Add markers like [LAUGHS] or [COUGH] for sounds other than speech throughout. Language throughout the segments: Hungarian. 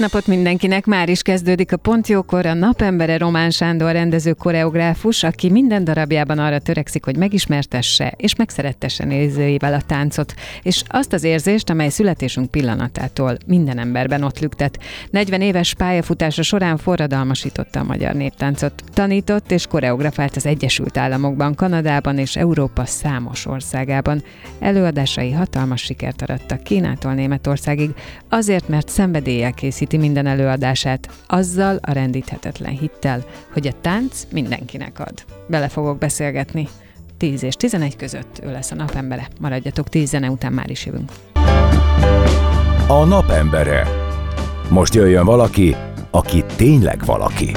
Napot mindenkinek! Már is kezdődik a Pontjókor, a napembere Román Sándor rendező koreográfus, aki minden darabjában arra törekszik, hogy megismertesse és megszerettesse nézőivel a táncot, és azt az érzést, amely születésünk pillanatától minden emberben ott lüktet. 40 éves pályafutása során forradalmasította a magyar néptáncot. Tanított és koreografált az Egyesült Államokban, Kanadában és Európa számos országában. Előadásai hatalmas sikert arattak Kínától Németországig, azért, mert szenvedéllyel készíti minden előadását, azzal a rendíthetetlen hittel, hogy a tánc mindenkinek ad. Bele fogok beszélgetni. 10 és 11 között ő lesz a napembere. Maradjatok 10 zene után már is jövünk. A napembere. Most jöjjön valaki, aki tényleg valaki.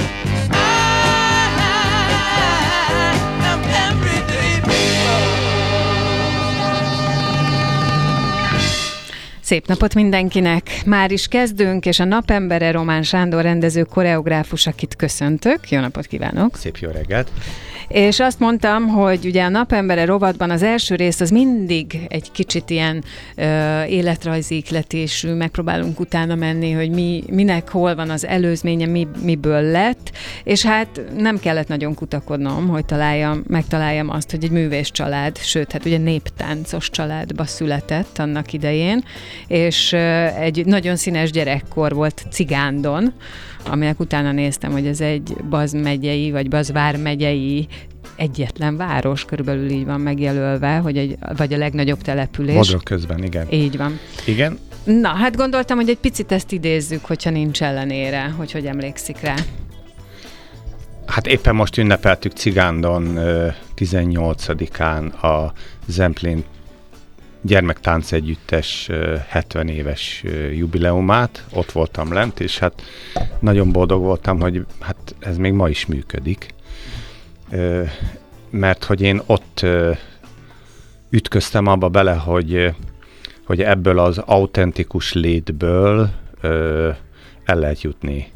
Szép napot mindenkinek! Már is kezdünk, és a napembere Román Sándor rendező koreográfus, akit köszöntök. Jó napot kívánok! Szép jó reggelt! És azt mondtam, hogy ugye a napembere rovatban az első rész az mindig egy kicsit ilyen ö, életrajzi ikletésű, megpróbálunk utána menni, hogy mi, minek hol van az előzménye, mi, miből lett, és hát nem kellett nagyon kutakodnom, hogy találjam, megtaláljam azt, hogy egy művés család, sőt, hát ugye néptáncos családba született annak idején, és ö, egy nagyon színes gyerekkor volt Cigándon, aminek utána néztem, hogy ez egy Baz megyei, vagy Bazvár megyei egyetlen város, körülbelül így van megjelölve, hogy egy, vagy a legnagyobb település. Modrok közben, igen. Így van. Igen? Na, hát gondoltam, hogy egy picit ezt idézzük, hogyha nincs ellenére, hogy hogy emlékszik rá. Hát éppen most ünnepeltük Cigándon 18-án a Zemplén gyermektánc együttes 70 éves jubileumát, ott voltam lent, és hát nagyon boldog voltam, hogy hát ez még ma is működik, mert hogy én ott ütköztem abba bele, hogy, hogy ebből az autentikus létből el lehet jutni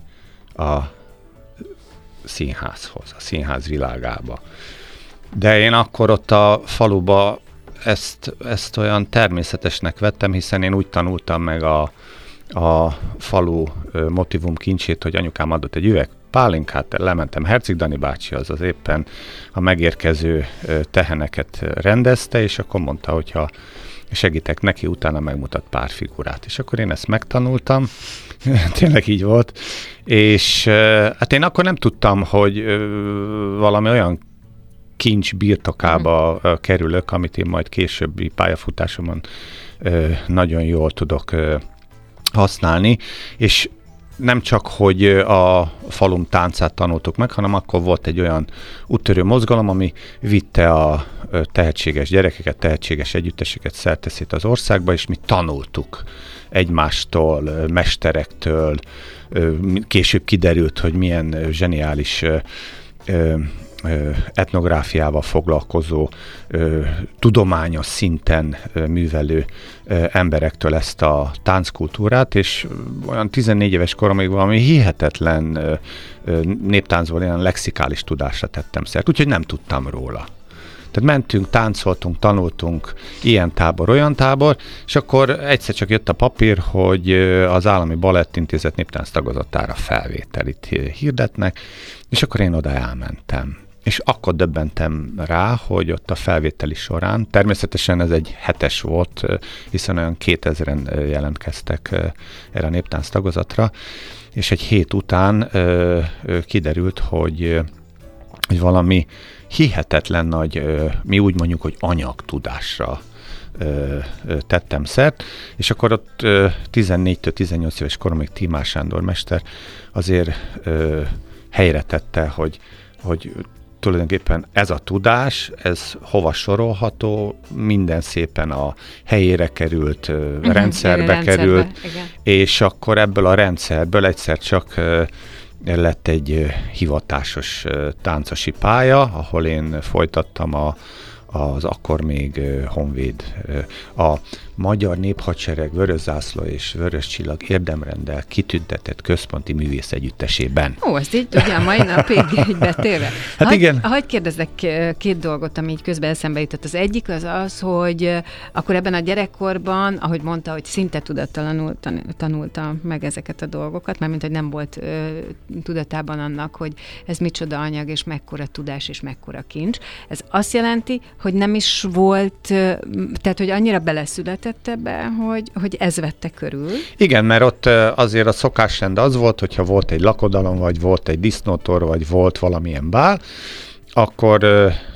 a színházhoz, a színház világába. De én akkor ott a faluba ezt, ezt olyan természetesnek vettem, hiszen én úgy tanultam meg a, a falu motivum kincsét, hogy anyukám adott egy üveg pálinkát, lementem. Herceg Dani bácsi, az az éppen a megérkező teheneket rendezte, és akkor mondta, hogyha segítek neki, utána megmutat pár figurát. És akkor én ezt megtanultam, [LAUGHS] tényleg így volt, és hát én akkor nem tudtam, hogy valami olyan kincs birtokába mm. kerülök, amit én majd későbbi pályafutásomon nagyon jól tudok használni, és nem csak, hogy a falum táncát tanultuk meg, hanem akkor volt egy olyan úttörő mozgalom, ami vitte a tehetséges gyerekeket, tehetséges együtteseket szerteszét az országba, és mi tanultuk egymástól, mesterektől. Később kiderült, hogy milyen zseniális etnográfiával foglalkozó, tudományos szinten művelő emberektől ezt a tánckultúrát, és olyan 14 éves koromig valami hihetetlen néptáncból ilyen lexikális tudásra tettem szert, úgyhogy nem tudtam róla. Tehát mentünk, táncoltunk, tanultunk, ilyen tábor, olyan tábor, és akkor egyszer csak jött a papír, hogy az Állami Balettintézet néptánc tagozatára felvételit hirdetnek, és akkor én oda elmentem és akkor döbbentem rá, hogy ott a felvételi során, természetesen ez egy hetes volt, hiszen olyan 2000-en jelentkeztek erre a néptánc tagozatra, és egy hét után kiderült, hogy, hogy valami hihetetlen nagy, mi úgy mondjuk, hogy anyagtudásra tettem szert, és akkor ott 14-től 18 éves koromig Timás Sándor mester azért helyre tette, hogy, hogy tulajdonképpen ez a tudás, ez hova sorolható, minden szépen a helyére került, uh, rendszerbe, rendszerbe került, igen. és akkor ebből a rendszerből egyszer csak lett egy hivatásos táncosi pálya, ahol én folytattam a, az akkor még Honvéd, a Magyar Néphadsereg Vörös Zászló és Vörös Csillag érdemrendel kitüntetett központi művész együttesében. Ó, ezt így ugye a mai napig [LAUGHS] egy betéve. Hát hagy, igen. Hagy kérdezzek két dolgot, ami így közben eszembe jutott. Az egyik az az, hogy akkor ebben a gyerekkorban, ahogy mondta, hogy szinte tudattalanul tanulta meg ezeket a dolgokat, mert mint hogy nem volt ö, tudatában annak, hogy ez micsoda anyag, és mekkora tudás, és mekkora kincs. Ez azt jelenti, hogy nem is volt, tehát hogy annyira beleszületett, vezetett ebbe, hogy, hogy ez vette körül. Igen, mert ott azért a szokásrend az volt, hogyha volt egy lakodalom, vagy volt egy disznótor, vagy volt valamilyen bál, akkor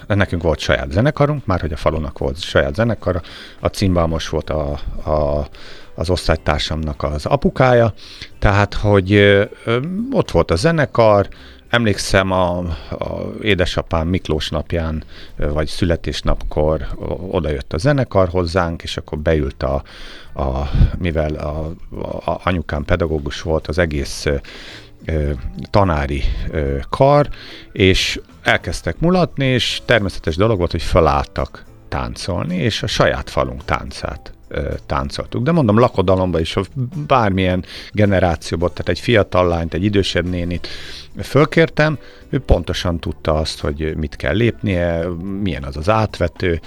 nekünk volt saját zenekarunk, már hogy a falunak volt saját zenekar, a címbálmos volt a, a, az osztálytársamnak az apukája, tehát, hogy ott volt a zenekar, Emlékszem, a, a édesapám Miklós napján, vagy születésnapkor odajött a zenekar hozzánk, és akkor beült a, a mivel a, a anyukám pedagógus volt, az egész tanári kar, és elkezdtek mulatni, és természetes dolog volt, hogy felálltak táncolni, és a saját falunk táncát táncoltuk. De mondom, lakodalomban is, bármilyen generációban, tehát egy fiatal lányt, egy idősebb nénit fölkértem, ő pontosan tudta azt, hogy mit kell lépnie, milyen az az átvető,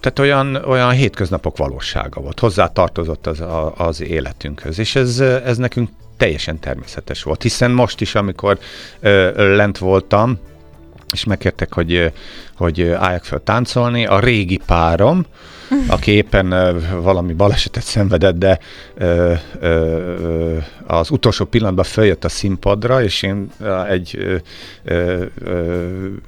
tehát olyan, olyan hétköznapok valósága volt, hozzá tartozott az, az életünkhöz, és ez, ez nekünk teljesen természetes volt, hiszen most is, amikor lent voltam, és megkértek, hogy, hogy álljak fel táncolni, a régi párom, aki éppen valami balesetet szenvedett, de az utolsó pillanatban följött a színpadra, és én egy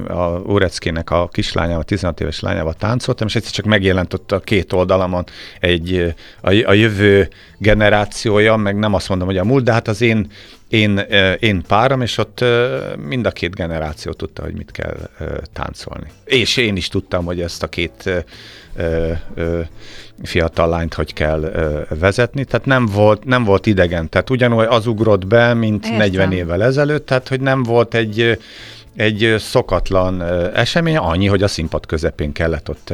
a Ureckének a kislányával, 16 éves lányával táncoltam, és egyszer csak megjelent ott a két oldalamon egy a, a jövő generációja, meg nem azt mondom, hogy a múlt, de hát az én én, én párom, és ott mind a két generáció tudta, hogy mit kell táncolni. És én is tudtam, hogy ezt a két fiatal lányt hogy kell vezetni, tehát nem volt, nem volt idegen, tehát ugyanúgy az ugrott be, mint Értem. 40 évvel ezelőtt, tehát hogy nem volt egy egy szokatlan esemény, annyi, hogy a színpad közepén kellett ott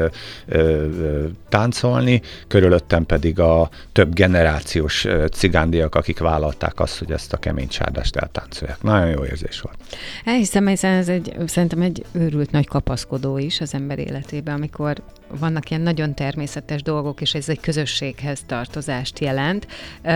táncolni, körülöttem pedig a több generációs cigándiak, akik vállalták azt, hogy ezt a kemény csárdást eltáncolják. Nagyon jó érzés volt. Elhiszem, hiszen ez egy, szerintem egy őrült nagy kapaszkodó is az ember életében, amikor vannak ilyen nagyon természetes dolgok, és ez egy közösséghez tartozást jelent. Ö,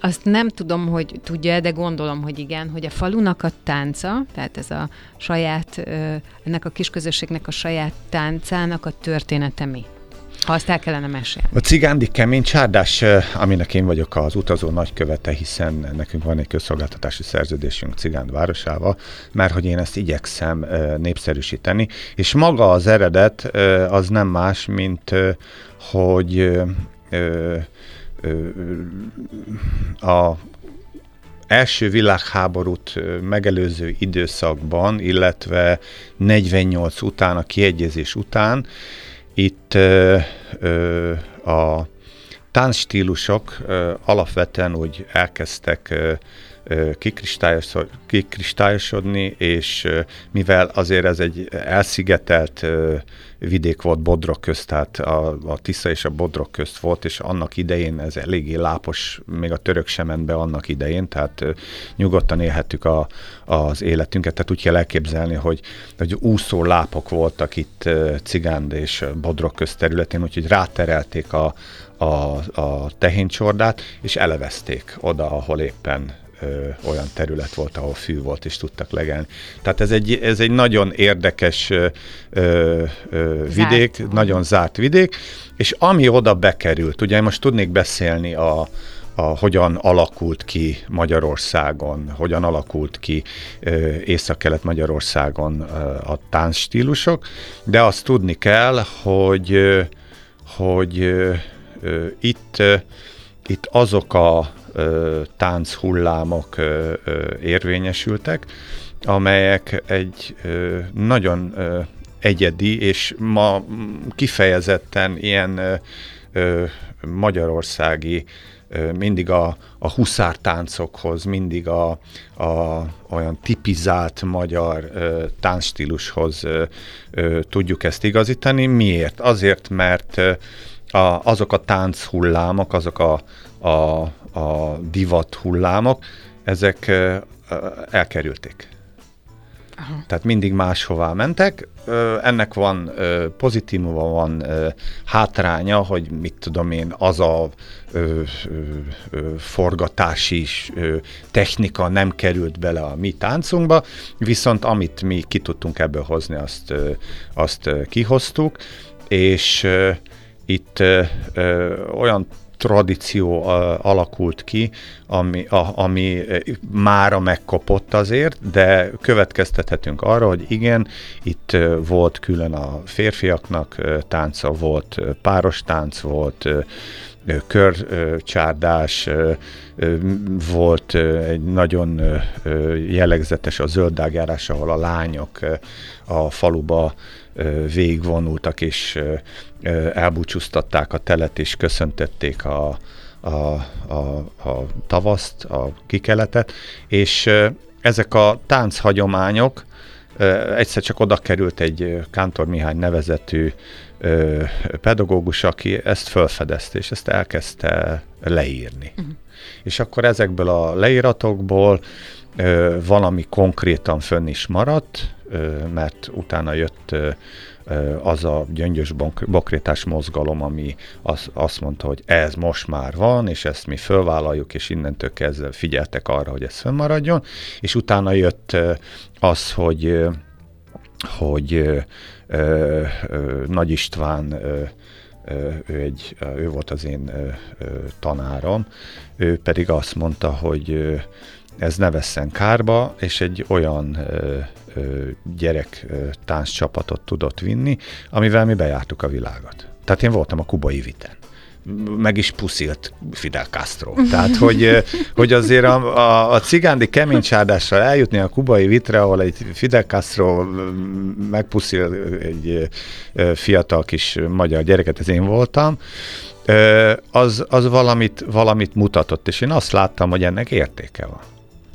azt nem tudom, hogy tudja, de gondolom, hogy igen, hogy a falunak a tánca, tehát ez a saját, ö, ennek a kisközösségnek a saját táncának a története mi? Ha azt el kellene mesélni. A cigándi kemény csárdás, aminek én vagyok az utazó nagykövete, hiszen nekünk van egy közszolgáltatási szerződésünk Cigánd városával, mert hogy én ezt igyekszem népszerűsíteni, és maga az eredet az nem más, mint hogy a első világháborút megelőző időszakban, illetve 48 után, a kiegyezés után itt ö, ö, a táncstílusok ö, alapvetően úgy elkezdtek ö, kikristályosodni, és mivel azért ez egy elszigetelt vidék volt Bodrog közt, tehát a, a Tisza és a Bodrog közt volt, és annak idején ez eléggé lápos, még a török sem ment be annak idején, tehát nyugodtan élhettük a, az életünket, tehát úgy kell elképzelni, hogy, hogy úszó lápok voltak itt Cigánd és Bodrog közt területén, úgyhogy ráterelték a, a, a tehéncsordát, és elevezték oda, ahol éppen ö, olyan terület volt, ahol fű volt, és tudtak legelni. Tehát ez egy, ez egy nagyon érdekes ö, ö, vidék, zárt. nagyon zárt vidék, és ami oda bekerült, ugye most tudnék beszélni a, a, hogyan alakult ki Magyarországon, hogyan alakult ki Észak-Kelet Magyarországon a táncstílusok, de azt tudni kell, hogy, hogy itt, itt azok a tánc hullámok érvényesültek, amelyek egy nagyon egyedi, és ma kifejezetten ilyen magyarországi mindig a, a huszártáncokhoz, mindig a, a olyan tipizált magyar ö, táncstílushoz ö, ö, tudjuk ezt igazítani. Miért? Azért, mert a, azok a tánc hullámok, azok a, a, a divat hullámok, ezek elkerülték. Aha. Tehát mindig máshová mentek. Ennek van pozitívuma, van hátránya, hogy mit tudom én, az a forgatási technika nem került bele a mi táncunkba, viszont amit mi ki tudtunk ebből hozni, azt, azt kihoztuk, és itt olyan tradíció alakult ki, ami, a, ami mára megkopott azért, de következtethetünk arra, hogy igen, itt volt külön a férfiaknak tánca, volt páros tánc, volt körcsárdás, volt egy nagyon jellegzetes a zöldágjárás, ahol a lányok a faluba végigvonultak, és elbúcsúztatták a telet, és köszöntették a, a, a, a tavaszt, a kikeletet, és ezek a tánchagyományok, egyszer csak oda került egy Kántor Mihály nevezetű pedagógus, aki ezt felfedezte, és ezt elkezdte leírni. Uh-huh. És akkor ezekből a leíratokból valami konkrétan fönn is maradt, mert utána jött az a gyöngyös bokrétás mozgalom, ami az, azt mondta, hogy ez most már van, és ezt mi fölvállaljuk, és innentől kezdve figyeltek arra, hogy ez fönnmaradjon, és utána jött az, hogy hogy ö, ö, Nagy István ö, ő, egy, ő volt az én tanárom, ő pedig azt mondta, hogy ez ne vesszen kárba, és egy olyan gyerek tánccsapatot tudott vinni, amivel mi bejártuk a világot. Tehát én voltam a kubai viten meg is puszilt Fidel Castro. [LAUGHS] Tehát, hogy, hogy azért a, a, a cigándi keménycsárdással eljutni a kubai vitre, ahol egy Fidel Castro megpuszil egy fiatal kis magyar gyereket, ez én voltam, az, az valamit, valamit mutatott, és én azt láttam, hogy ennek értéke van.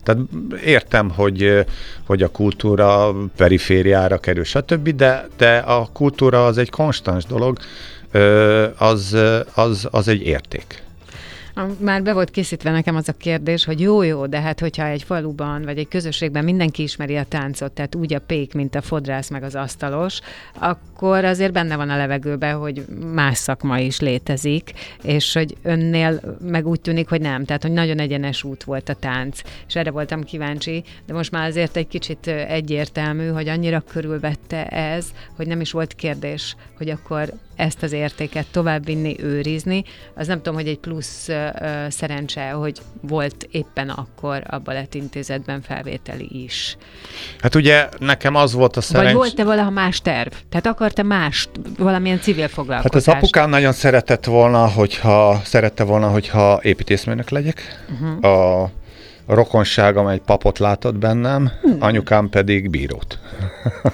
Tehát értem, hogy, hogy a kultúra perifériára kerül, stb., de, de a kultúra az egy konstans dolog, az, az, az egy érték. Már be volt készítve nekem az a kérdés, hogy jó-jó, de hát hogyha egy faluban vagy egy közösségben mindenki ismeri a táncot, tehát úgy a pék, mint a fodrász meg az asztalos, akkor azért benne van a levegőben, hogy más szakma is létezik, és hogy önnél meg úgy tűnik, hogy nem, tehát hogy nagyon egyenes út volt a tánc, és erre voltam kíváncsi, de most már azért egy kicsit egyértelmű, hogy annyira körülvette ez, hogy nem is volt kérdés, hogy akkor ezt az értéket továbbvinni, őrizni. Az nem tudom, hogy egy plusz szerencse, hogy volt éppen akkor a Balettintézetben felvételi is. Hát ugye nekem az volt a szerencs... Vagy volt-e valaha más terv? Tehát akarta más, valamilyen civil foglalkozást? Hát az apukám nagyon szeretett volna, hogyha szerette volna, hogyha építészmérnök legyek. Uh-huh. A rokonságom egy papot látott bennem, hmm. anyukám pedig bírót.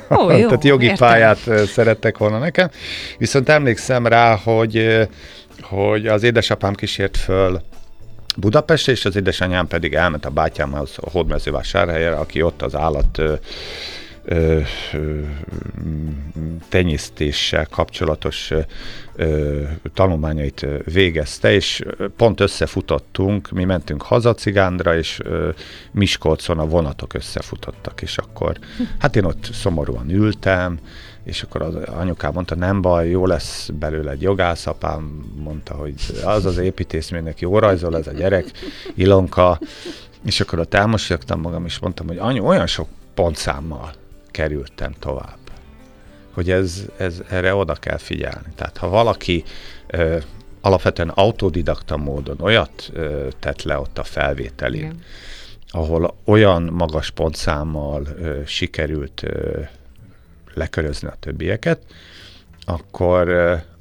Ó, [LAUGHS] jó, Tehát jogi értem. pályát szerettek volna nekem. Viszont emlékszem rá, hogy hogy az édesapám kísért föl Budapestre, és az édesanyám pedig elment a bátyámhoz a hódmezővásárhelyre, aki ott az állat ö, ö, tenyésztéssel kapcsolatos ö, tanulmányait végezte, és pont összefutottunk, mi mentünk haza Cigándra, és ö, Miskolcon a vonatok összefutottak, és akkor hát én ott szomorúan ültem, és akkor az anyukám mondta, nem baj, jó lesz belőle egy jogász, apám mondta, hogy az az építészménynek jó rajzol ez a gyerek, Ilonka, és akkor ott elmosolyogtam magam, és mondtam, hogy anyu, olyan sok pontszámmal kerültem tovább, hogy ez, ez, erre oda kell figyelni. Tehát ha valaki ö, alapvetően autodidakta módon olyat ö, tett le ott a felvételin, Igen. ahol olyan magas pontszámmal ö, sikerült ö, lekörözni a többieket, akkor,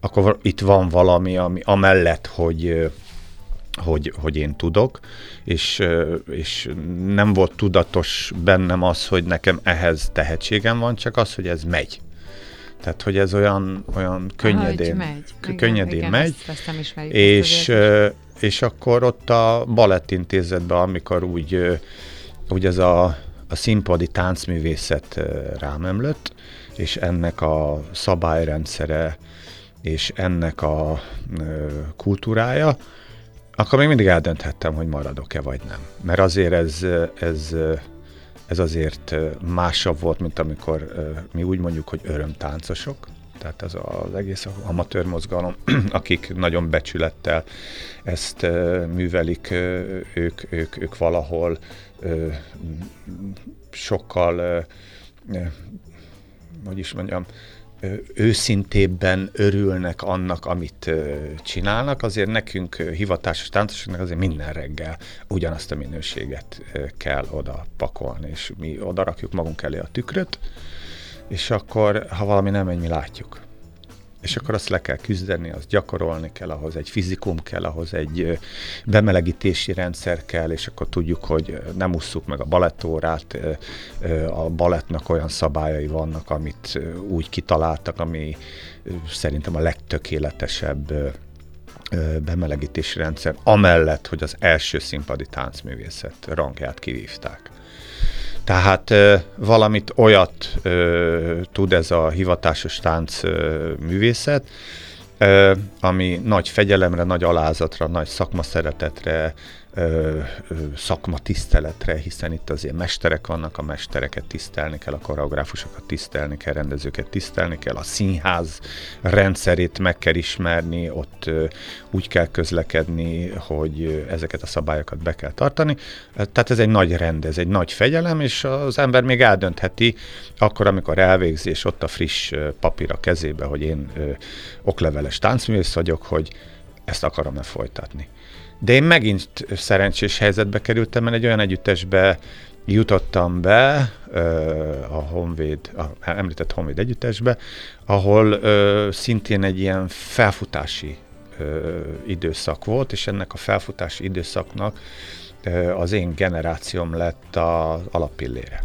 akkor itt van valami, ami amellett, hogy hogy, hogy én tudok, és, és nem volt tudatos bennem az, hogy nekem ehhez tehetségem van, csak az, hogy ez megy. Tehát, hogy ez olyan, olyan könnyedén, megy. Igen, könnyedén igen, megy, Ezt, ezt nem ismerjük, és, ezt és akkor ott a balettintézetben, amikor úgy, úgy ez a, a színpadi táncművészet rám ömlött, és ennek a szabályrendszere, és ennek a kultúrája, akkor még mindig eldönthettem, hogy maradok-e vagy nem. Mert azért ez, ez, ez azért másabb volt, mint amikor mi úgy mondjuk, hogy örömtáncosok, tehát az az egész amatőr mozgalom, [CLEARS THROAT] akik nagyon becsülettel ezt művelik, ők, ők, ők valahol sokkal, hogy is mondjam, őszintébben örülnek annak, amit csinálnak, azért nekünk hivatásos táncosoknak azért minden reggel ugyanazt a minőséget kell oda pakolni, és mi oda rakjuk magunk elé a tükröt, és akkor, ha valami nem megy, mi látjuk. És akkor azt le kell küzdeni, azt gyakorolni kell, ahhoz egy fizikum kell, ahhoz egy bemelegítési rendszer kell, és akkor tudjuk, hogy nem usszuk meg a balettórát, a balettnak olyan szabályai vannak, amit úgy kitaláltak, ami szerintem a legtökéletesebb bemelegítési rendszer, amellett, hogy az első színpadi táncművészet rangját kivívták. Tehát valamit olyat tud ez a hivatásos tánc művészet, ami nagy fegyelemre, nagy alázatra, nagy szakmaszeretetre, ö, szakmatiszteletre, hiszen itt azért mesterek vannak, a mestereket tisztelni kell, a koreográfusokat tisztelni kell, rendezőket tisztelni kell, a színház rendszerét meg kell ismerni, ott úgy kell közlekedni, hogy ezeket a szabályokat be kell tartani. Tehát ez egy nagy rend, ez egy nagy fegyelem, és az ember még eldöntheti, akkor, amikor elvégzi, és ott a friss papír a kezébe, hogy én okleveles táncművész vagyok, hogy ezt akarom-e folytatni. De én megint szerencsés helyzetbe kerültem, mert egy olyan együttesbe jutottam be, a Honvéd, a említett Honvéd együttesbe, ahol szintén egy ilyen felfutási időszak volt, és ennek a felfutási időszaknak az én generációm lett az alappillére.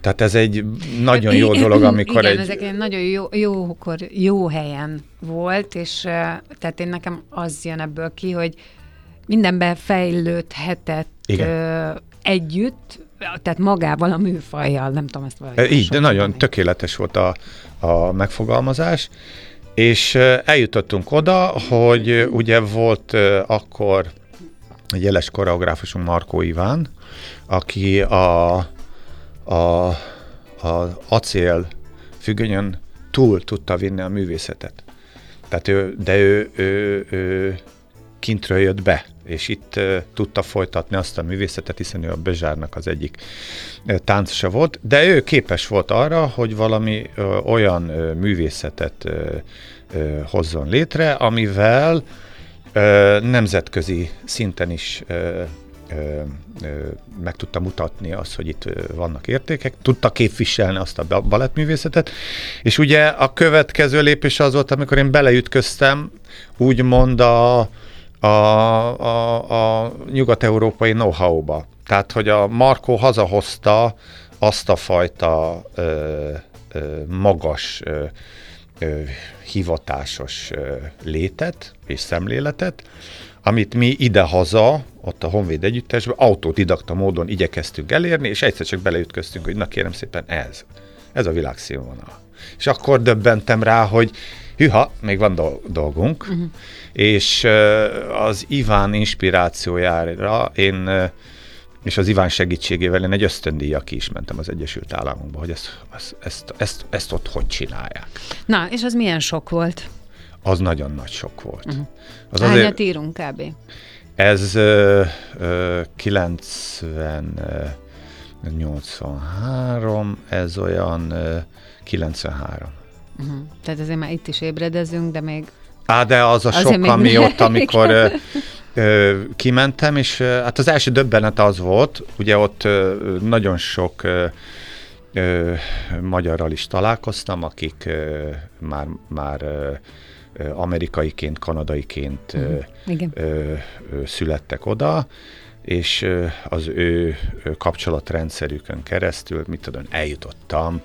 Tehát ez egy nagyon jó dolog, [LAUGHS] amikor Igen, egy... ezek egy nagyon jó, jókor, jó helyen volt, és tehát én nekem az jön ebből ki, hogy mindenben fejlődhetett Igen. együtt, tehát magával a műfajjal, nem tudom ezt valahogy Így, de nagyon tökéletes volt a, a megfogalmazás, és eljutottunk oda, hogy ugye volt akkor egy jeles koreográfusunk Markó Iván, aki a, a, a acél függönyön túl tudta vinni a művészetet. Tehát ő, de ő, ő, ő kintről jött be, és itt tudta folytatni azt a művészetet, hiszen ő a Bezsárnak az egyik táncosa volt, de ő képes volt arra, hogy valami olyan művészetet hozzon létre, amivel nemzetközi szinten is meg tudta mutatni azt, hogy itt vannak értékek, tudta képviselni azt a ba- balettművészetet, és ugye a következő lépés az volt, amikor én beleütköztem, úgymond a, a, a, a nyugat-európai know-how-ba. Tehát, hogy a Markó hazahozta azt a fajta ö, ö, magas ö, ö, hivatásos ö, létet és szemléletet, amit mi idehaza, ott a Honvéd együttesben autodidakta módon igyekeztünk elérni, és egyszer csak beleütköztünk, hogy na kérem szépen ez, ez a világszínvonal. És akkor döbbentem rá, hogy hűha, még van dol- dolgunk, uh-huh. és az Iván inspirációjára én és az Iván segítségével én egy ösztöndíjjal ki is mentem az Egyesült Államokba, hogy ezt, ezt, ezt, ezt, ezt ott hogy csinálják. Na, és az milyen sok volt? Az nagyon nagy sok volt. Uh-huh. Az Hányat azért... írunk kb? Ez ö, ö, 90, ö, 83, ez olyan ö, 93. Uh-huh. Tehát azért már itt is ébredezünk, de még... Á, de az a sok, ami ott, amikor ö, ö, kimentem, és ö, hát az első döbbenet az volt, ugye ott ö, nagyon sok ö, ö, magyarral is találkoztam, akik ö, már, már ö, ö, amerikaiként, kanadaiként ö, Mhm. Igen. ö, ö, születtek oda, és ö, az ő ö, kapcsolatrendszerükön keresztül, mit tudom, eljutottam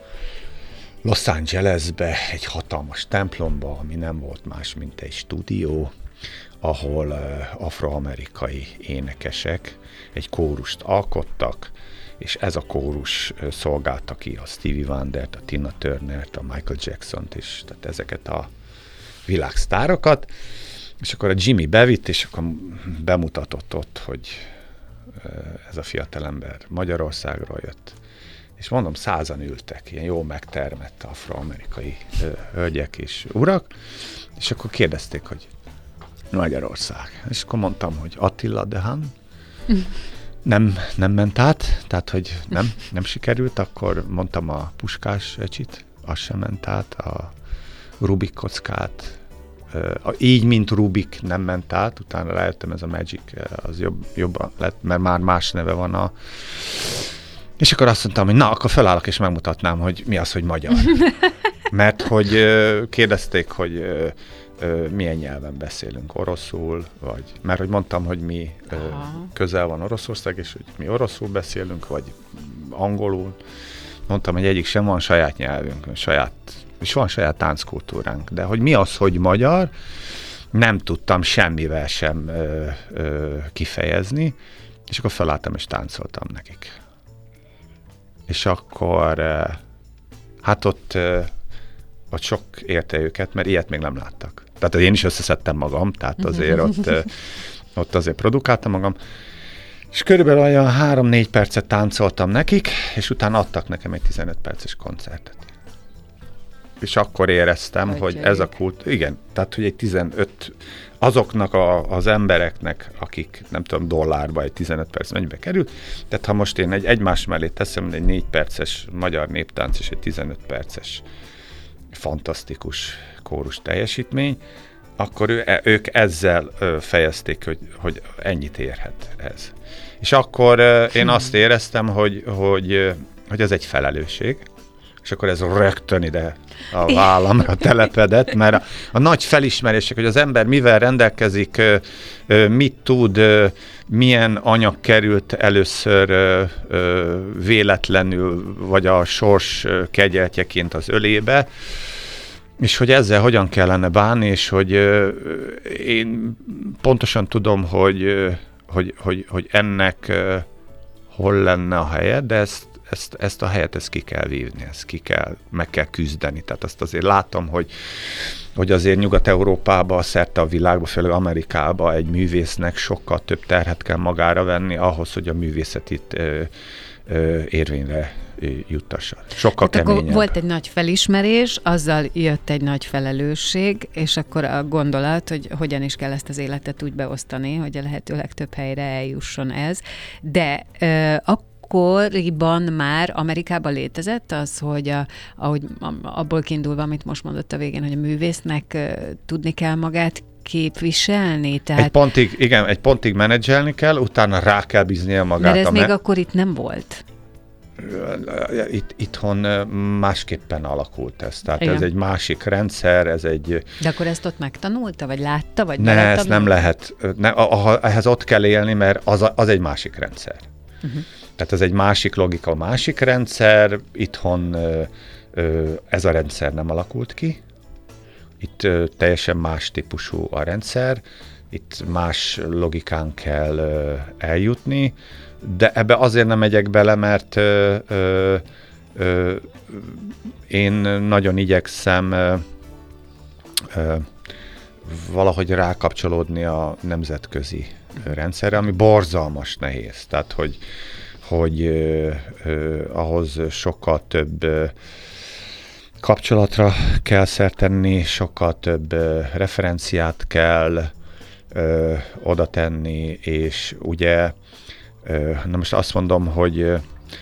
Los Angelesbe, egy hatalmas templomba, ami nem volt más, mint egy stúdió, ahol uh, afroamerikai énekesek egy kórust alkottak, és ez a kórus ö, szolgálta ki a Stevie Wondert, a Tina Turnert, a Michael Jackson-t is, tehát ezeket a világsztárokat, és akkor a Jimmy bevitt, és akkor bemutatott ott, hogy ez a fiatalember Magyarországról jött. És mondom, százan ültek, ilyen jó megtermett afroamerikai hölgyek és urak, és akkor kérdezték, hogy Magyarország. És akkor mondtam, hogy Attila Dehan. Nem, nem ment át, tehát hogy nem, nem sikerült, akkor mondtam a puskás ecsit, az sem ment át, a Rubik kockát, a- így, mint Rubik nem ment át, utána rájöttem, ez a Magic, az jobb, jobban lett, mert már más neve van a... És akkor azt mondtam, hogy na, akkor felállok és megmutatnám, hogy mi az, hogy magyar. [LAUGHS] Mert hogy kérdezték, hogy milyen nyelven beszélünk, oroszul, vagy... Mert hogy mondtam, hogy mi Aha. közel van Oroszország, és hogy mi oroszul beszélünk, vagy angolul. Mondtam, hogy egyik sem van saját nyelvünk, saját, és van saját tánckultúránk. De hogy mi az, hogy magyar, nem tudtam semmivel sem ö, ö, kifejezni, és akkor felálltam és táncoltam nekik. És akkor ö, hát ott, ö, ott sok érte őket, mert ilyet még nem láttak. Tehát én is összeszedtem magam, tehát azért ott, ö, ott azért produkáltam magam, és körülbelül olyan három-négy percet táncoltam nekik, és utána adtak nekem egy 15 perces koncertet. És akkor éreztem, hogy, hogy ez a kult, igen, tehát hogy egy 15, azoknak a, az embereknek, akik nem tudom, dollárba egy 15 perc mennyibe kerül, tehát ha most én egy egymás mellé teszem egy 4 perces magyar néptánc és egy 15 perces fantasztikus kórus teljesítmény, akkor ő, e- ők ezzel fejezték, hogy, hogy ennyit érhet ez. És akkor én azt éreztem, hogy, hogy, hogy ez egy felelősség, és akkor ez rögtön ide a vállamra telepedett, mert a, a nagy felismerések, hogy az ember mivel rendelkezik, mit tud, milyen anyag került először véletlenül, vagy a sors kegyeltjeként az ölébe, és hogy ezzel hogyan kellene bánni, és hogy én pontosan tudom, hogy, hogy, hogy, hogy ennek hol lenne a helye, de ezt, ezt, ezt a helyet ezt ki kell vívni, ezt ki kell, meg kell küzdeni. Tehát azt azért látom, hogy, hogy azért Nyugat-Európába, szerte a világba, főleg Amerikába egy művésznek sokkal több terhet kell magára venni ahhoz, hogy a művészet itt ö, ö, érvényre juttassa. Sokkal Hát akkor keményebb. volt egy nagy felismerés, azzal jött egy nagy felelősség, és akkor a gondolat, hogy hogyan is kell ezt az életet úgy beosztani, hogy a lehető legtöbb helyre eljusson ez. De ö, akkoriban már Amerikában létezett az, hogy a, ahogy abból kiindulva, amit most mondott a végén, hogy a művésznek tudni kell magát képviselni, tehát Egy pontig, igen, egy pontig menedzselni kell, utána rá kell bíznia magát. mert ez a még me- akkor itt nem volt. itt, itthon másképpen alakult ez. Tehát Igen. ez egy másik rendszer, ez egy... De akkor ezt ott megtanulta, vagy látta, vagy Ne, ezt nem lehet. Ne, a, a, ehhez ott kell élni, mert az, a- az egy másik rendszer. Uh-huh. Tehát ez egy másik logika, másik rendszer. Itthon ez a rendszer nem alakult ki. Itt teljesen más típusú a rendszer, itt más logikán kell ö, eljutni, de ebbe azért nem megyek bele, mert ö, ö, ö, én nagyon igyekszem ö, ö, valahogy rákapcsolódni a nemzetközi rendszerre, ami borzalmas nehéz. Tehát, hogy, hogy ö, ö, ahhoz sokkal több kapcsolatra kell szert tenni, sokkal több referenciát kell ö, oda tenni, és ugye, ö, na most azt mondom, hogy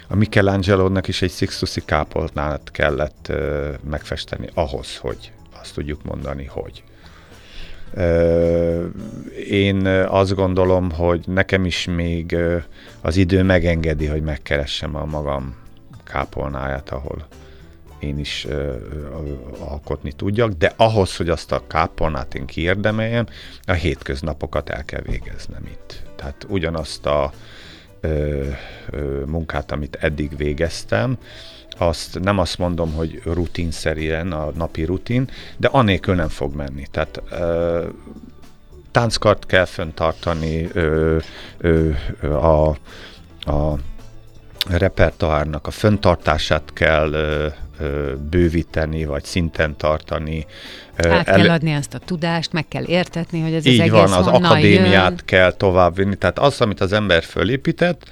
a Michelangelo-nak is egy Sixtusi kápolnát kellett ö, megfesteni ahhoz, hogy azt tudjuk mondani, hogy. Én azt gondolom, hogy nekem is még az idő megengedi, hogy megkeressem a magam kápolnáját, ahol én is alkotni tudjak, de ahhoz, hogy azt a kápolnát én kiérdemeljem, a hétköznapokat el kell végeznem itt. Tehát ugyanazt a munkát, amit eddig végeztem, azt nem azt mondom, hogy rutinszerűen a napi rutin, de anélkül nem fog menni. Tehát ö, tánckart kell föntartani, ö, ö, a, a repertoárnak a föntartását kell ö, ö, bővíteni, vagy szinten tartani. Át kell adni ezt a tudást, meg kell értetni, hogy ez Így az egész van, az akadémiát jön. kell továbbvinni. Tehát az, amit az ember fölépített,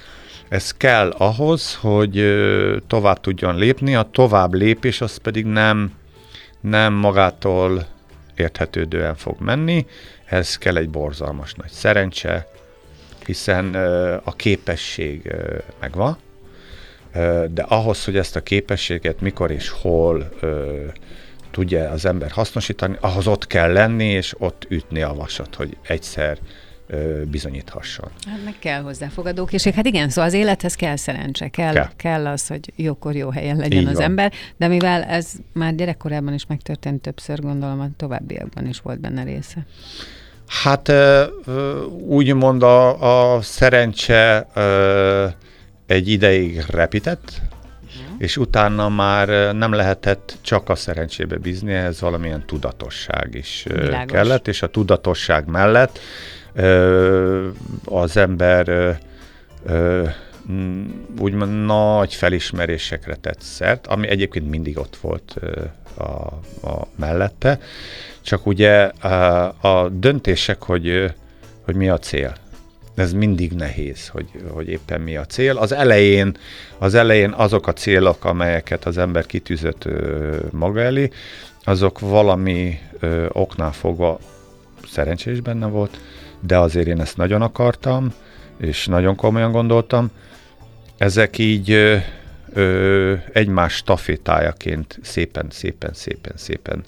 ez kell ahhoz, hogy tovább tudjon lépni, a tovább lépés az pedig nem, nem magától érthetődően fog menni, ez kell egy borzalmas nagy szerencse, hiszen a képesség megvan, de ahhoz, hogy ezt a képességet mikor és hol tudja az ember hasznosítani, ahhoz ott kell lenni, és ott ütni a vasat, hogy egyszer bizonyíthasson. Hát meg kell hozzá fogadókészség. Hát igen, szóval az élethez kell szerencse, kell, kell. Kell. az, hogy jókor jó helyen legyen Így az van. ember, de mivel ez már gyerekkorában is megtörtént többször, gondolom, a továbbiakban is volt benne része. Hát úgymond a, a szerencse egy ideig repített, és utána már nem lehetett csak a szerencsébe bízni, ehhez valamilyen tudatosság is Világos. kellett, és a tudatosság mellett az ember úgymond nagy felismerésekre tett szert, ami egyébként mindig ott volt a, a mellette, csak ugye a, a döntések, hogy, hogy mi a cél. Ez mindig nehéz, hogy, hogy éppen mi a cél. Az elején, az elején azok a célok, amelyeket az ember kitűzött ö, maga elé, azok valami oknál fogva szerencsés benne volt, de azért én ezt nagyon akartam, és nagyon komolyan gondoltam. Ezek így ö, ö, egymás stafétájaként szépen, szépen, szépen, szépen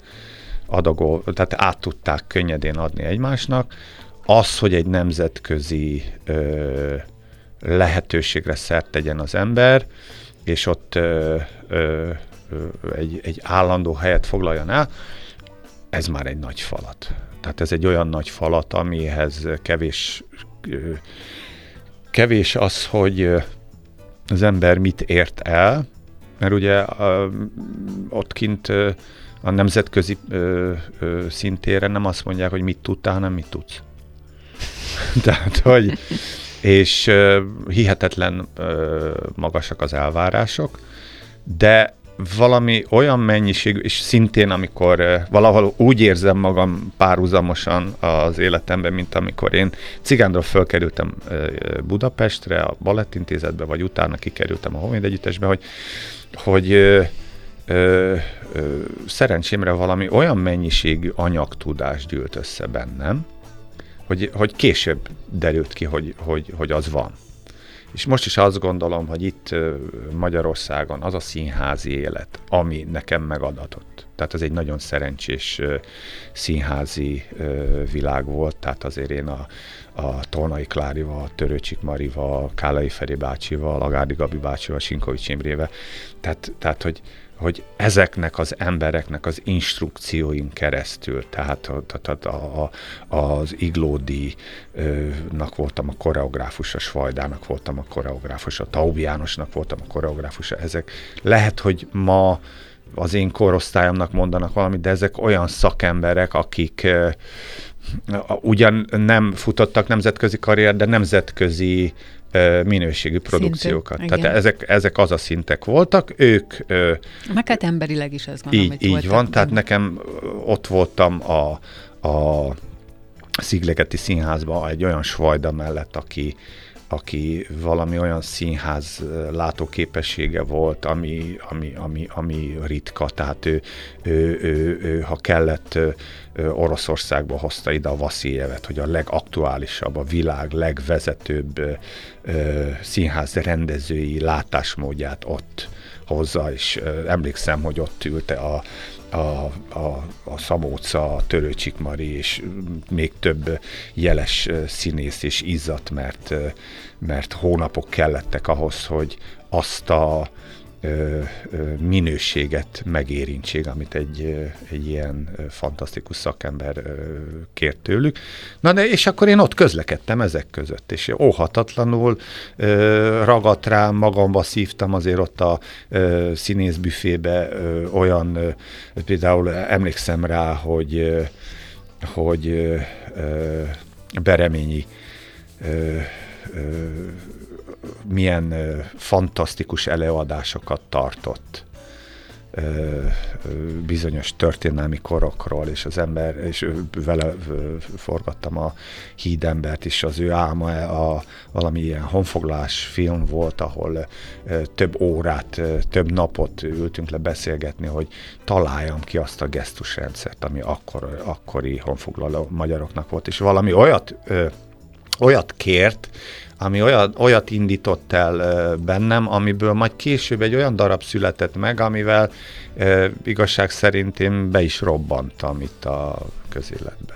adagol, tehát át tudták könnyedén adni egymásnak. Az, hogy egy nemzetközi ö, lehetőségre szert tegyen az ember, és ott ö, ö, ö, egy, egy állandó helyet foglaljon el, ez már egy nagy falat. Tehát ez egy olyan nagy falat, amihez kevés, kevés az, hogy az ember mit ért el, mert ugye ott kint a nemzetközi szintéren nem azt mondják, hogy mit tudtál, hanem mit tudsz. [LAUGHS] Tehát, hogy és hihetetlen magasak az elvárások, de valami olyan mennyiség, és szintén amikor ö, valahol úgy érzem magam párhuzamosan az életemben, mint amikor én cigánról fölkerültem ö, Budapestre, a Balettintézetbe, vagy utána kikerültem a Honvéd Együttesbe, hogy, hogy ö, ö, ö, szerencsémre valami olyan mennyiségű anyagtudás gyűlt össze bennem, hogy, hogy később derült ki, hogy, hogy, hogy az van. És most is azt gondolom, hogy itt Magyarországon az a színházi élet, ami nekem megadatott. Tehát ez egy nagyon szerencsés színházi világ volt, tehát azért én a, a Tolnai Klárival, Törőcsik Marival, Kálai Feri bácsival, Agárdi Gabi bácsival, Sinkovics Imrével, tehát, tehát hogy, hogy ezeknek az embereknek az instrukcióin keresztül, tehát a, a, a, az Iglódi-nak voltam a koreográfusa, Svajdának voltam a koreográfusa, Taubi Jánosnak voltam a koreográfusa, ezek lehet, hogy ma az én korosztályomnak mondanak valamit, de ezek olyan szakemberek, akik ugyan nem futottak nemzetközi karrier, de nemzetközi minőségű produkciókat. igen. Tehát ezek, ezek az a szintek voltak, ők Meg hát emberileg is ez gondolom, így, így voltak van, tehát nekem ott voltam a, a Sziglegeti Színházban egy olyan svajda mellett, aki, aki valami olyan színház látóképessége volt, ami, ami, ami, ami ritka, tehát ő, ő, ő, ő ha kellett, Oroszországba hozta ide a Vasziljevet, hogy a legaktuálisabb, a világ legvezetőbb ö, színház rendezői látásmódját ott hozza, és emlékszem, hogy ott ült a, a, a, a Szamóca, a Törőcsik Mari, és még több jeles színész és izzat, mert, mert hónapok kellettek ahhoz, hogy azt a minőséget, megérintség, amit egy, egy ilyen fantasztikus szakember kért tőlük. Na de, és akkor én ott közlekedtem ezek között, és óhatatlanul ragadt rám, magamba szívtam azért ott a színészbüfébe olyan, például emlékszem rá, hogy hogy Bereményi milyen ö, fantasztikus előadásokat tartott bizonyos történelmi korokról, és az ember, és vele forgattam a hídembert is, az ő álma a valami ilyen honfoglalás film volt, ahol több órát, több napot ültünk le beszélgetni, hogy találjam ki azt a gesztusrendszert, ami akkor, akkori honfoglaló magyaroknak volt, és valami olyat olyat kért, ami olyat, olyat indított el bennem, amiből majd később egy olyan darab született meg, amivel e, igazság szerint én be is robbantam itt a közéletbe.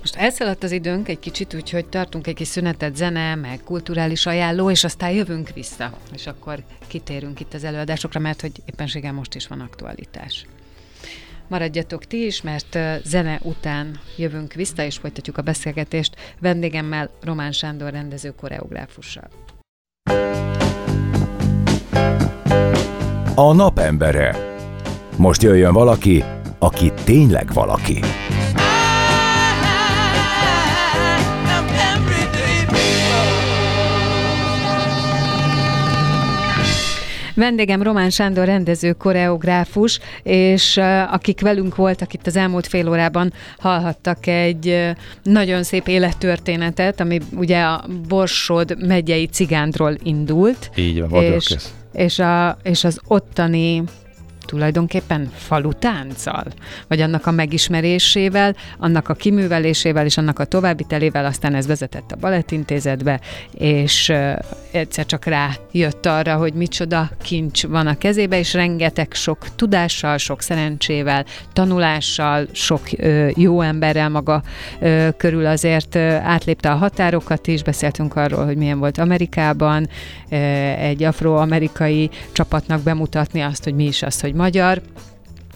Most elszaladt az időnk egy kicsit, úgyhogy tartunk egy kis szünetet, zene, meg kulturális ajánló, és aztán jövünk vissza, és akkor kitérünk itt az előadásokra, mert hogy éppenséggel most is van aktualitás. Maradjatok ti is, mert zene után jövünk vissza, és folytatjuk a beszélgetést vendégemmel, Román Sándor rendező koreográfussal. A napembere. Most jöjjön valaki, aki tényleg valaki. Vendégem Román Sándor rendező, koreográfus, és akik velünk voltak itt az elmúlt fél órában, hallhattak egy nagyon szép élettörténetet, ami ugye a Borsod megyei cigándról indult. Így van, és, és, a, és az ottani tulajdonképpen falutánccal, vagy annak a megismerésével, annak a kiművelésével és annak a továbbitelével, aztán ez vezetett a Balettintézetbe, és uh, egyszer csak rájött arra, hogy micsoda kincs van a kezébe, és rengeteg sok tudással, sok szerencsével, tanulással, sok jó emberrel maga körül azért átlépte a határokat is, beszéltünk arról, hogy milyen volt Amerikában, egy afroamerikai csapatnak bemutatni azt, hogy mi is az, hogy magyar.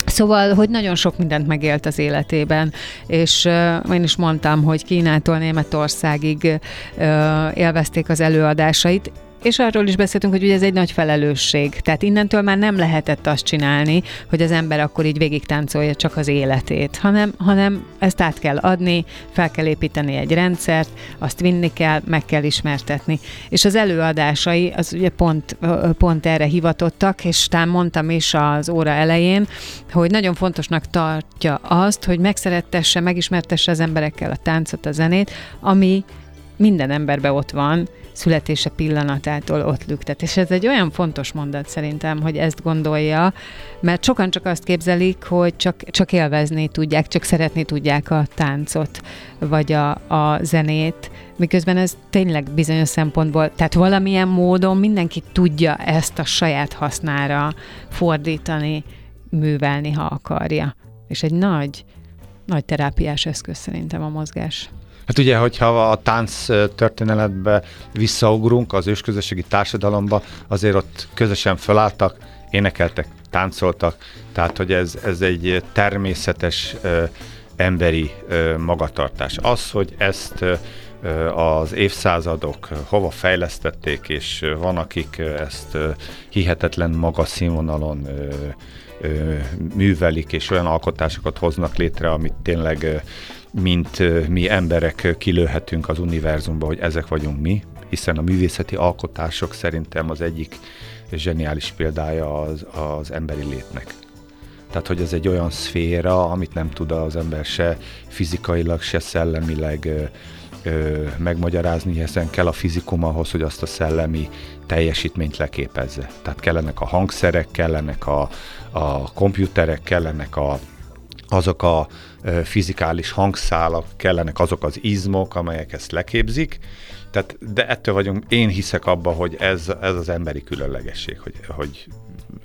Szóval, hogy nagyon sok mindent megélt az életében, és uh, én is mondtam, hogy Kínától Németországig uh, élvezték az előadásait, és arról is beszéltünk, hogy ugye ez egy nagy felelősség. Tehát innentől már nem lehetett azt csinálni, hogy az ember akkor így végig táncolja csak az életét, hanem, hanem ezt át kell adni, fel kell építeni egy rendszert, azt vinni kell, meg kell ismertetni. És az előadásai, az ugye pont, pont erre hivatottak, és talán mondtam is az óra elején, hogy nagyon fontosnak tartja azt, hogy megszerettesse, megismertesse az emberekkel a táncot, a zenét, ami minden emberbe ott van, születése pillanatától ott lüktet. És ez egy olyan fontos mondat szerintem, hogy ezt gondolja, mert sokan csak azt képzelik, hogy csak, csak élvezni tudják, csak szeretni tudják a táncot, vagy a, a zenét, miközben ez tényleg bizonyos szempontból, tehát valamilyen módon mindenki tudja ezt a saját hasznára fordítani, művelni, ha akarja. És egy nagy, nagy terápiás eszköz szerintem a mozgás. Hát ugye, hogyha a tánc történeletbe visszaugrunk az ősközösségi társadalomba, azért ott közösen felálltak, énekeltek, táncoltak, tehát hogy ez, ez egy természetes ö, emberi ö, magatartás. Az, hogy ezt ö, az évszázadok hova fejlesztették, és van, akik ezt hihetetlen magas színvonalon művelik, és olyan alkotásokat hoznak létre, amit tényleg mint mi emberek kilőhetünk az univerzumba, hogy ezek vagyunk mi, hiszen a művészeti alkotások szerintem az egyik zseniális példája az, az emberi létnek. Tehát, hogy ez egy olyan szféra, amit nem tud az ember se fizikailag, se szellemileg ö, ö, megmagyarázni, hiszen kell a fizikum ahhoz, hogy azt a szellemi teljesítményt leképezze. Tehát kellenek a hangszerek, kellenek a, a komputerek, kellenek a, azok a fizikális hangszálak, kellenek azok az izmok, amelyek ezt leképzik, tehát, de ettől vagyunk, én hiszek abba, hogy ez, ez az emberi különlegesség, hogy, hogy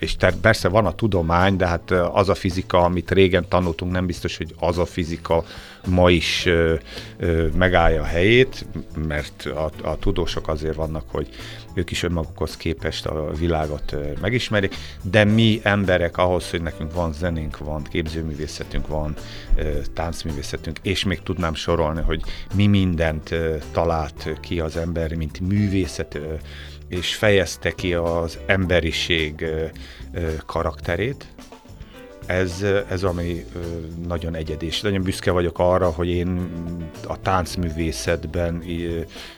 és ter, persze van a tudomány, de hát az a fizika, amit régen tanultunk, nem biztos, hogy az a fizika ma is ö, ö, megállja a helyét, mert a, a tudósok azért vannak, hogy ők is önmagukhoz képest a világot ö, megismerik, de mi emberek ahhoz, hogy nekünk van zenénk, van képzőművészetünk, van ö, táncművészetünk, és még tudnám sorolni, hogy mi mindent ö, talált ki az ember, mint művészet, ö, és fejezte ki az emberiség karakterét, ez, ez ami nagyon egyedi, és nagyon büszke vagyok arra, hogy én a táncművészetben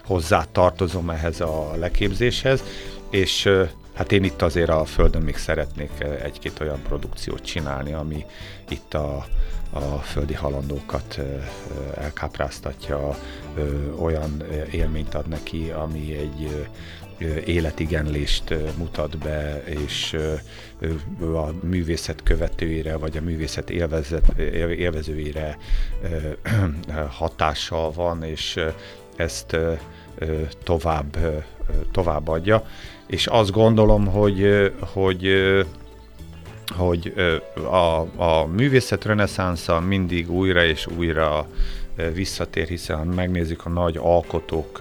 hozzá tartozom ehhez a leképzéshez, és hát én itt azért a Földön még szeretnék egy-két olyan produkciót csinálni, ami itt a, a földi halandókat elkápráztatja, olyan élményt ad neki, ami egy életigenlést mutat be, és a művészet követőire, vagy a művészet élvezet, élvezőire hatással van, és ezt tovább, tovább adja. És azt gondolom, hogy, hogy hogy a, a művészet reneszánsza mindig újra és újra visszatér, hiszen megnézzük a nagy alkotók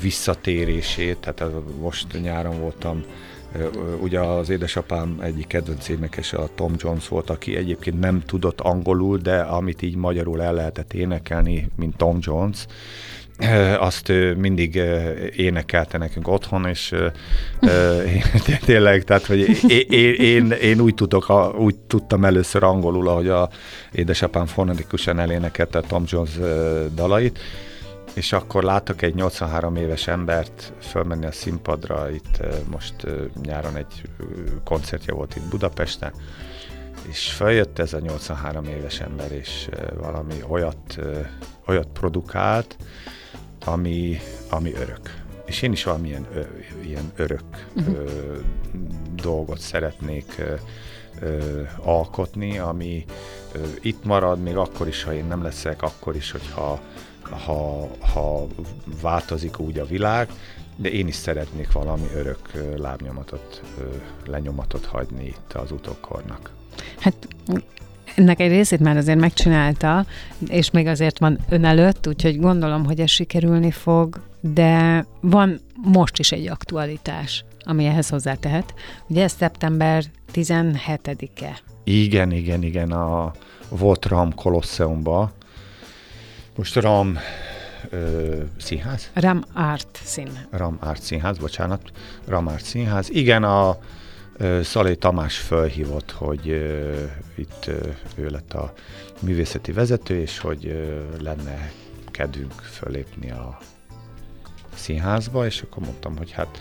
visszatérését, tehát most nyáron voltam, ugye az édesapám egyik kedvenc énekes a Tom Jones volt, aki egyébként nem tudott angolul, de amit így magyarul el lehetett énekelni, mint Tom Jones, azt mindig énekelte nekünk otthon, és [LAUGHS] tényleg, tehát, hogy én, én, én úgy, tudok, úgy tudtam először angolul, ahogy a édesapám fonetikusan elénekelte Tom Jones dalait, és akkor látok egy 83 éves embert fölmenni a színpadra, itt most nyáron egy koncertje volt itt Budapesten, és feljött ez a 83 éves ember, és valami olyat, olyat produkált, ami, ami örök. És én is valamilyen ö, ilyen örök uh-huh. ö, dolgot szeretnék ö, ö, alkotni, ami ö, itt marad, még akkor is, ha én nem leszek, akkor is, hogyha ha, ha változik úgy a világ, de én is szeretnék valami örök lábnyomatot, lenyomatot hagyni itt az utókornak. Hát ennek egy részét már azért megcsinálta, és még azért van ön előtt, úgyhogy gondolom, hogy ez sikerülni fog, de van most is egy aktualitás, ami ehhez hozzátehet. Ugye ez szeptember 17-e. Igen, igen, igen, a volt Ram Kolosseumban, most Ram ö, színház? Ram Art színház. Ram Art színház, bocsánat. Ram Art színház. Igen, a ö, Szalé Tamás fölhívott, hogy ö, itt ö, ő lett a művészeti vezető, és hogy ö, lenne kedvünk fölépni a színházba, és akkor mondtam, hogy hát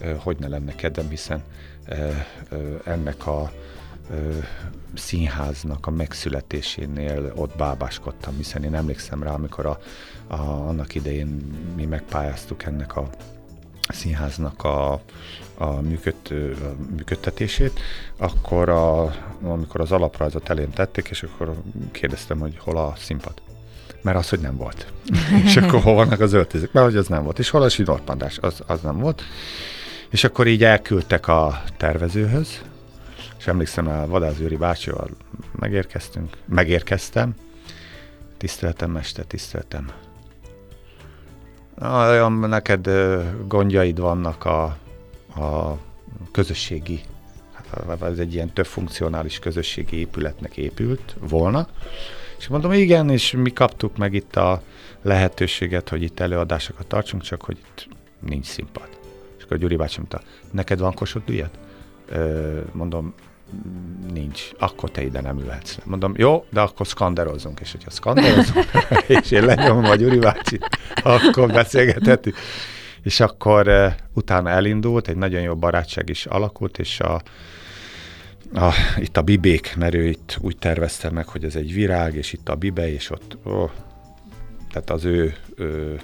ö, hogy ne lenne kedvem, hiszen ö, ö, ennek a színháznak a megszületésénél ott bábáskodtam, hiszen én emlékszem rá, amikor a, a, annak idején mi megpályáztuk ennek a színháznak a, a, működ, a működtetését, akkor a, amikor az alaprajzot elém tették, és akkor kérdeztem, hogy hol a színpad. Mert az, hogy nem volt. [LAUGHS] és akkor hol vannak az öltözők? Mert hogy az nem volt. És hol a sinorpandás? Az, az nem volt. És akkor így elküldtek a tervezőhöz, és emlékszem, a vadászőri bácsival megérkeztünk, megérkeztem, tiszteltem, mester, tiszteltem. Olyan neked gondjaid vannak a, a közösségi, hát ez egy ilyen több funkcionális közösségi épületnek épült volna, és mondom, igen, és mi kaptuk meg itt a lehetőséget, hogy itt előadásokat tartsunk, csak hogy itt nincs színpad. És akkor Gyuri bácsi mondta, neked van Kossuth? Mondom, nincs, akkor te ide nem ülhetsz. Mondom, jó, de akkor skanderozzunk, és hogyha skanderozunk, [LAUGHS] és én lenyomom a Gyuri bácsi, akkor beszélgethetünk. És akkor uh, utána elindult, egy nagyon jó barátság is alakult, és a, a, itt a bibék, mert ő itt úgy tervezte meg, hogy ez egy virág, és itt a bibe, és ott, oh, tehát az ő, ő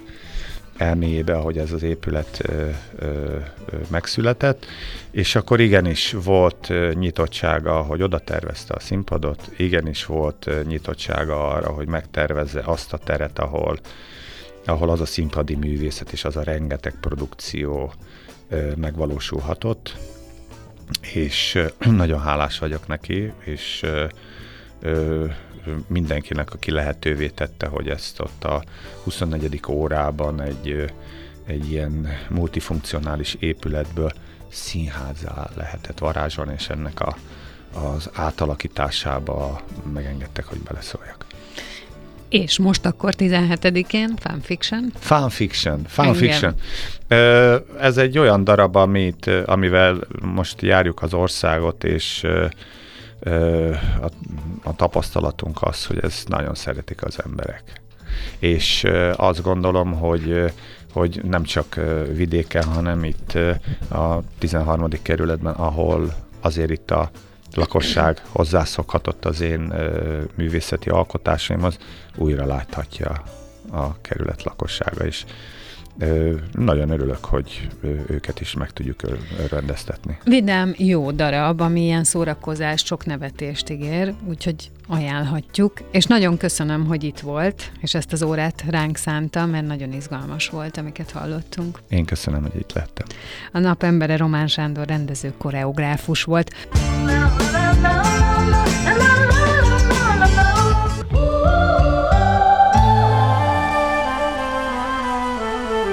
elméjébe, ahogy ez az épület ö, ö, ö, megszületett, és akkor igenis volt ö, nyitottsága, hogy oda tervezte a színpadot, igenis volt ö, nyitottsága arra, hogy megtervezze azt a teret, ahol, ahol az a színpadi művészet és az a rengeteg produkció megvalósulhatott, és [CLEARS THROAT] nagyon hálás vagyok neki, és mindenkinek, aki lehetővé tette, hogy ezt ott a 24. órában egy, egy ilyen multifunkcionális épületből színházá lehetett varázsolni, és ennek a, az átalakításába megengedtek, hogy beleszóljak. És most akkor 17-én fanfiction? Fanfiction, fanfiction. Ez egy olyan darab, amit, amivel most járjuk az országot, és a, a tapasztalatunk az, hogy ezt nagyon szeretik az emberek. És azt gondolom, hogy hogy nem csak vidéken, hanem itt a 13. kerületben, ahol azért itt a lakosság hozzászokhatott az én művészeti alkotásaimhoz, újra láthatja a kerület lakossága is. Nagyon örülök, hogy őket is meg tudjuk rendeztetni. Vidám jó darab, ami ilyen szórakozás, sok nevetést ígér, úgyhogy ajánlhatjuk. És nagyon köszönöm, hogy itt volt, és ezt az órát ránk szánta, mert nagyon izgalmas volt, amiket hallottunk. Én köszönöm, hogy itt lettem. A napembere Román Sándor rendező koreográfus volt.